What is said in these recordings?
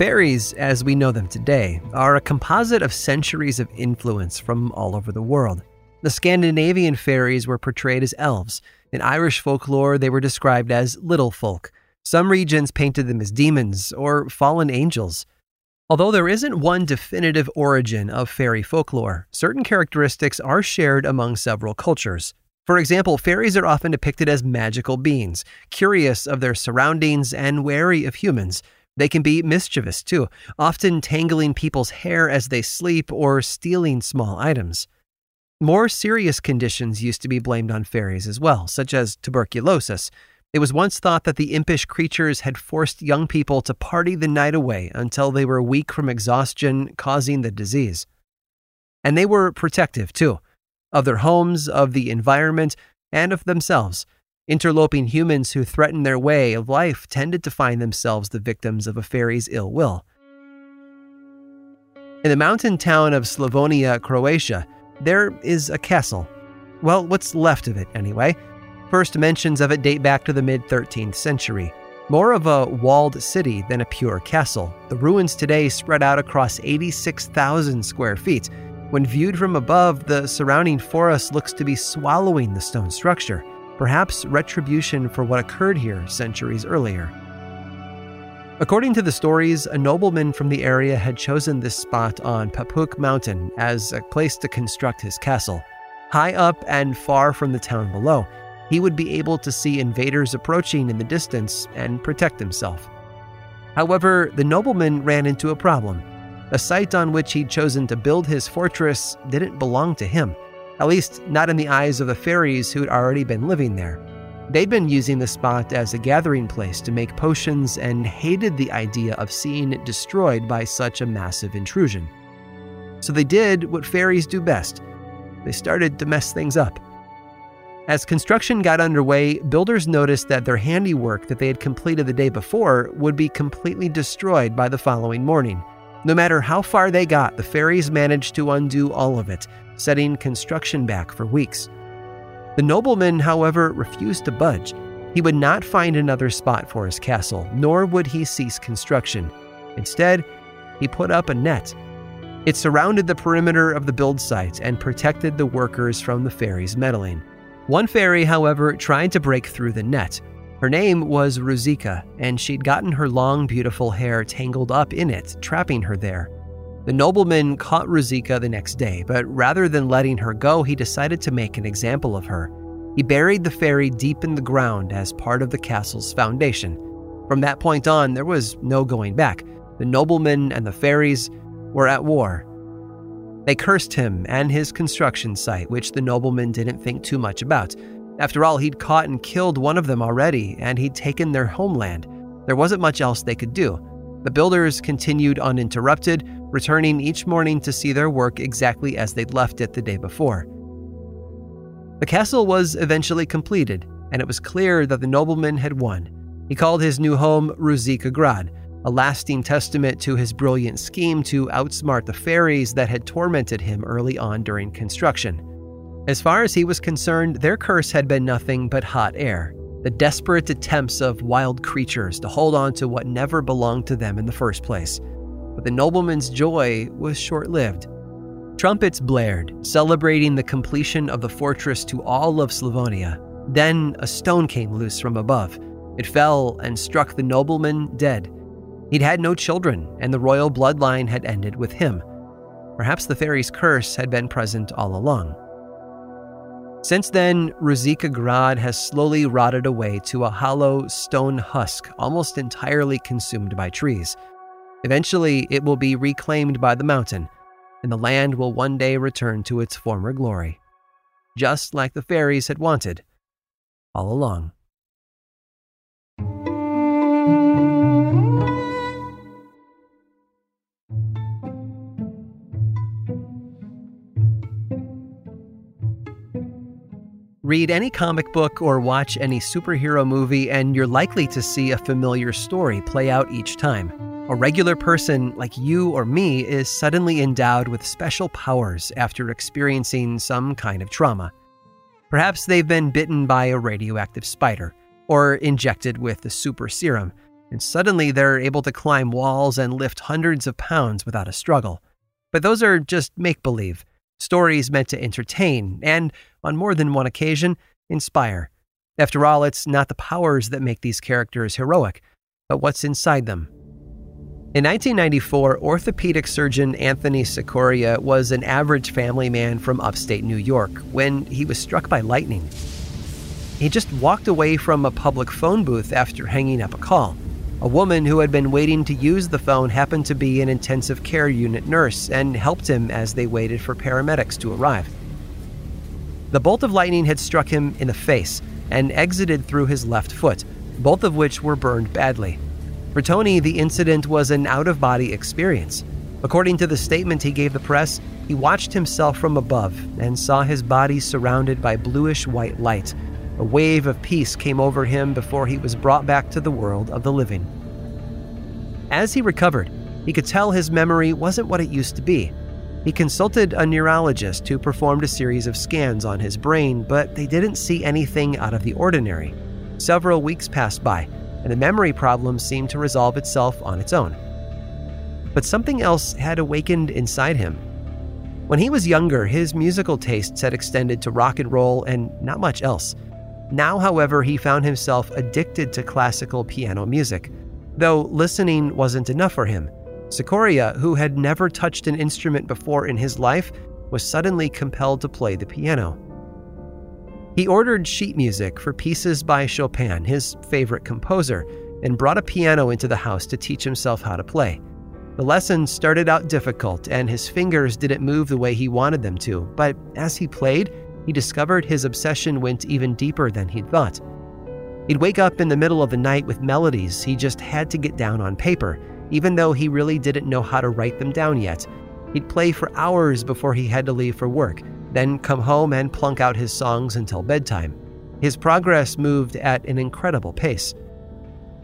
Fairies, as we know them today, are a composite of centuries of influence from all over the world. The Scandinavian fairies were portrayed as elves. In Irish folklore, they were described as little folk. Some regions painted them as demons or fallen angels. Although there isn't one definitive origin of fairy folklore, certain characteristics are shared among several cultures. For example, fairies are often depicted as magical beings, curious of their surroundings and wary of humans. They can be mischievous too, often tangling people's hair as they sleep or stealing small items. More serious conditions used to be blamed on fairies as well, such as tuberculosis. It was once thought that the impish creatures had forced young people to party the night away until they were weak from exhaustion, causing the disease. And they were protective, too, of their homes, of the environment, and of themselves. Interloping humans who threatened their way of life tended to find themselves the victims of a fairy's ill will. In the mountain town of Slavonia, Croatia, there is a castle. Well, what's left of it, anyway. First mentions of it date back to the mid 13th century. More of a walled city than a pure castle. The ruins today spread out across 86,000 square feet. When viewed from above, the surrounding forest looks to be swallowing the stone structure perhaps retribution for what occurred here centuries earlier. According to the stories, a nobleman from the area had chosen this spot on Papuk Mountain as a place to construct his castle. High up and far from the town below, he would be able to see invaders approaching in the distance and protect himself. However, the nobleman ran into a problem. The site on which he'd chosen to build his fortress didn't belong to him at least not in the eyes of the fairies who'd already been living there. They'd been using the spot as a gathering place to make potions and hated the idea of seeing it destroyed by such a massive intrusion. So they did what fairies do best they started to mess things up. As construction got underway, builders noticed that their handiwork that they had completed the day before would be completely destroyed by the following morning. No matter how far they got, the fairies managed to undo all of it, setting construction back for weeks. The nobleman, however, refused to budge. He would not find another spot for his castle, nor would he cease construction. Instead, he put up a net. It surrounded the perimeter of the build site and protected the workers from the fairies meddling. One fairy, however, tried to break through the net. Her name was Ruzika, and she'd gotten her long, beautiful hair tangled up in it, trapping her there. The nobleman caught Ruzika the next day, but rather than letting her go, he decided to make an example of her. He buried the fairy deep in the ground as part of the castle's foundation. From that point on, there was no going back. The nobleman and the fairies were at war. They cursed him and his construction site, which the nobleman didn't think too much about. After all, he'd caught and killed one of them already, and he'd taken their homeland. There wasn't much else they could do. The builders continued uninterrupted, returning each morning to see their work exactly as they'd left it the day before. The castle was eventually completed, and it was clear that the nobleman had won. He called his new home Ruzika Grad, a lasting testament to his brilliant scheme to outsmart the fairies that had tormented him early on during construction. As far as he was concerned, their curse had been nothing but hot air, the desperate attempts of wild creatures to hold on to what never belonged to them in the first place but the nobleman's joy was short lived. Trumpets blared, celebrating the completion of the fortress to all of Slavonia. Then a stone came loose from above. It fell and struck the nobleman dead. He'd had no children, and the royal bloodline had ended with him. Perhaps the fairy's curse had been present all along. Since then, Ruzika Grad has slowly rotted away to a hollow stone husk almost entirely consumed by trees. Eventually, it will be reclaimed by the mountain, and the land will one day return to its former glory, just like the fairies had wanted all along. Read any comic book or watch any superhero movie, and you're likely to see a familiar story play out each time. A regular person like you or me is suddenly endowed with special powers after experiencing some kind of trauma. Perhaps they've been bitten by a radioactive spider, or injected with a super serum, and suddenly they're able to climb walls and lift hundreds of pounds without a struggle. But those are just make believe, stories meant to entertain and, on more than one occasion, inspire. After all, it's not the powers that make these characters heroic, but what's inside them. In 1994, orthopedic surgeon Anthony Cicoria was an average family man from upstate New York when he was struck by lightning. He just walked away from a public phone booth after hanging up a call. A woman who had been waiting to use the phone happened to be an intensive care unit nurse and helped him as they waited for paramedics to arrive. The bolt of lightning had struck him in the face and exited through his left foot, both of which were burned badly. For Tony, the incident was an out of body experience. According to the statement he gave the press, he watched himself from above and saw his body surrounded by bluish white light a wave of peace came over him before he was brought back to the world of the living. As he recovered, he could tell his memory wasn't what it used to be. He consulted a neurologist who performed a series of scans on his brain, but they didn't see anything out of the ordinary. Several weeks passed by, and the memory problem seemed to resolve itself on its own. But something else had awakened inside him. When he was younger, his musical tastes had extended to rock and roll and not much else. Now, however, he found himself addicted to classical piano music. Though listening wasn't enough for him, Cicoria, who had never touched an instrument before in his life, was suddenly compelled to play the piano. He ordered sheet music for pieces by Chopin, his favorite composer, and brought a piano into the house to teach himself how to play. The lessons started out difficult, and his fingers didn't move the way he wanted them to, but as he played, he discovered his obsession went even deeper than he'd thought. He'd wake up in the middle of the night with melodies he just had to get down on paper, even though he really didn't know how to write them down yet. He'd play for hours before he had to leave for work, then come home and plunk out his songs until bedtime. His progress moved at an incredible pace.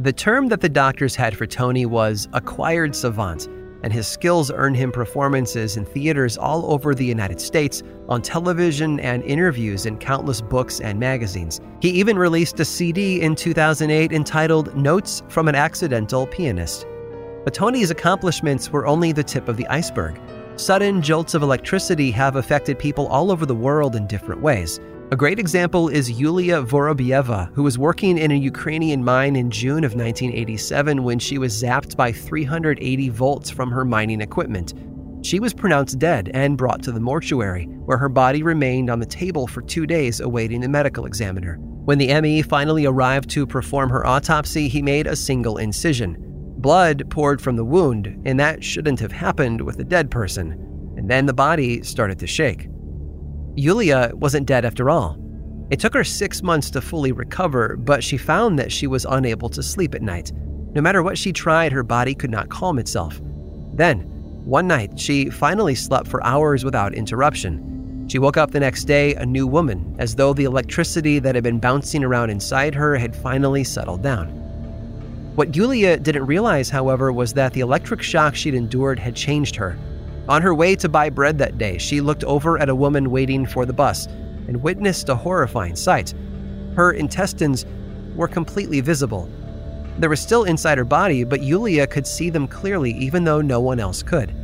The term that the doctors had for Tony was acquired savant, and his skills earned him performances in theaters all over the United States, on television, and interviews in countless books and magazines. He even released a CD in 2008 entitled Notes from an Accidental Pianist. But Tony's accomplishments were only the tip of the iceberg. Sudden jolts of electricity have affected people all over the world in different ways. A great example is Yulia Vorobyeva, who was working in a Ukrainian mine in June of 1987 when she was zapped by 380 volts from her mining equipment. She was pronounced dead and brought to the mortuary, where her body remained on the table for two days awaiting the medical examiner. When the ME finally arrived to perform her autopsy, he made a single incision. Blood poured from the wound, and that shouldn't have happened with a dead person. And then the body started to shake. Yulia wasn't dead after all. It took her six months to fully recover, but she found that she was unable to sleep at night. No matter what she tried, her body could not calm itself. Then, one night, she finally slept for hours without interruption. She woke up the next day a new woman, as though the electricity that had been bouncing around inside her had finally settled down. What Yulia didn't realize, however, was that the electric shock she'd endured had changed her. On her way to buy bread that day, she looked over at a woman waiting for the bus and witnessed a horrifying sight. Her intestines were completely visible. They were still inside her body, but Yulia could see them clearly even though no one else could.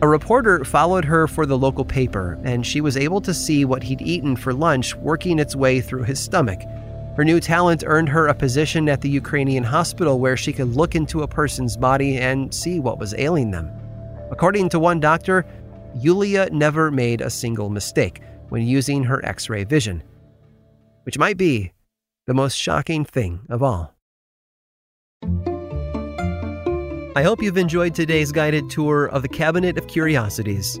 A reporter followed her for the local paper, and she was able to see what he'd eaten for lunch working its way through his stomach. Her new talent earned her a position at the Ukrainian hospital where she could look into a person's body and see what was ailing them. According to one doctor, Yulia never made a single mistake when using her X ray vision, which might be the most shocking thing of all. I hope you've enjoyed today's guided tour of the Cabinet of Curiosities.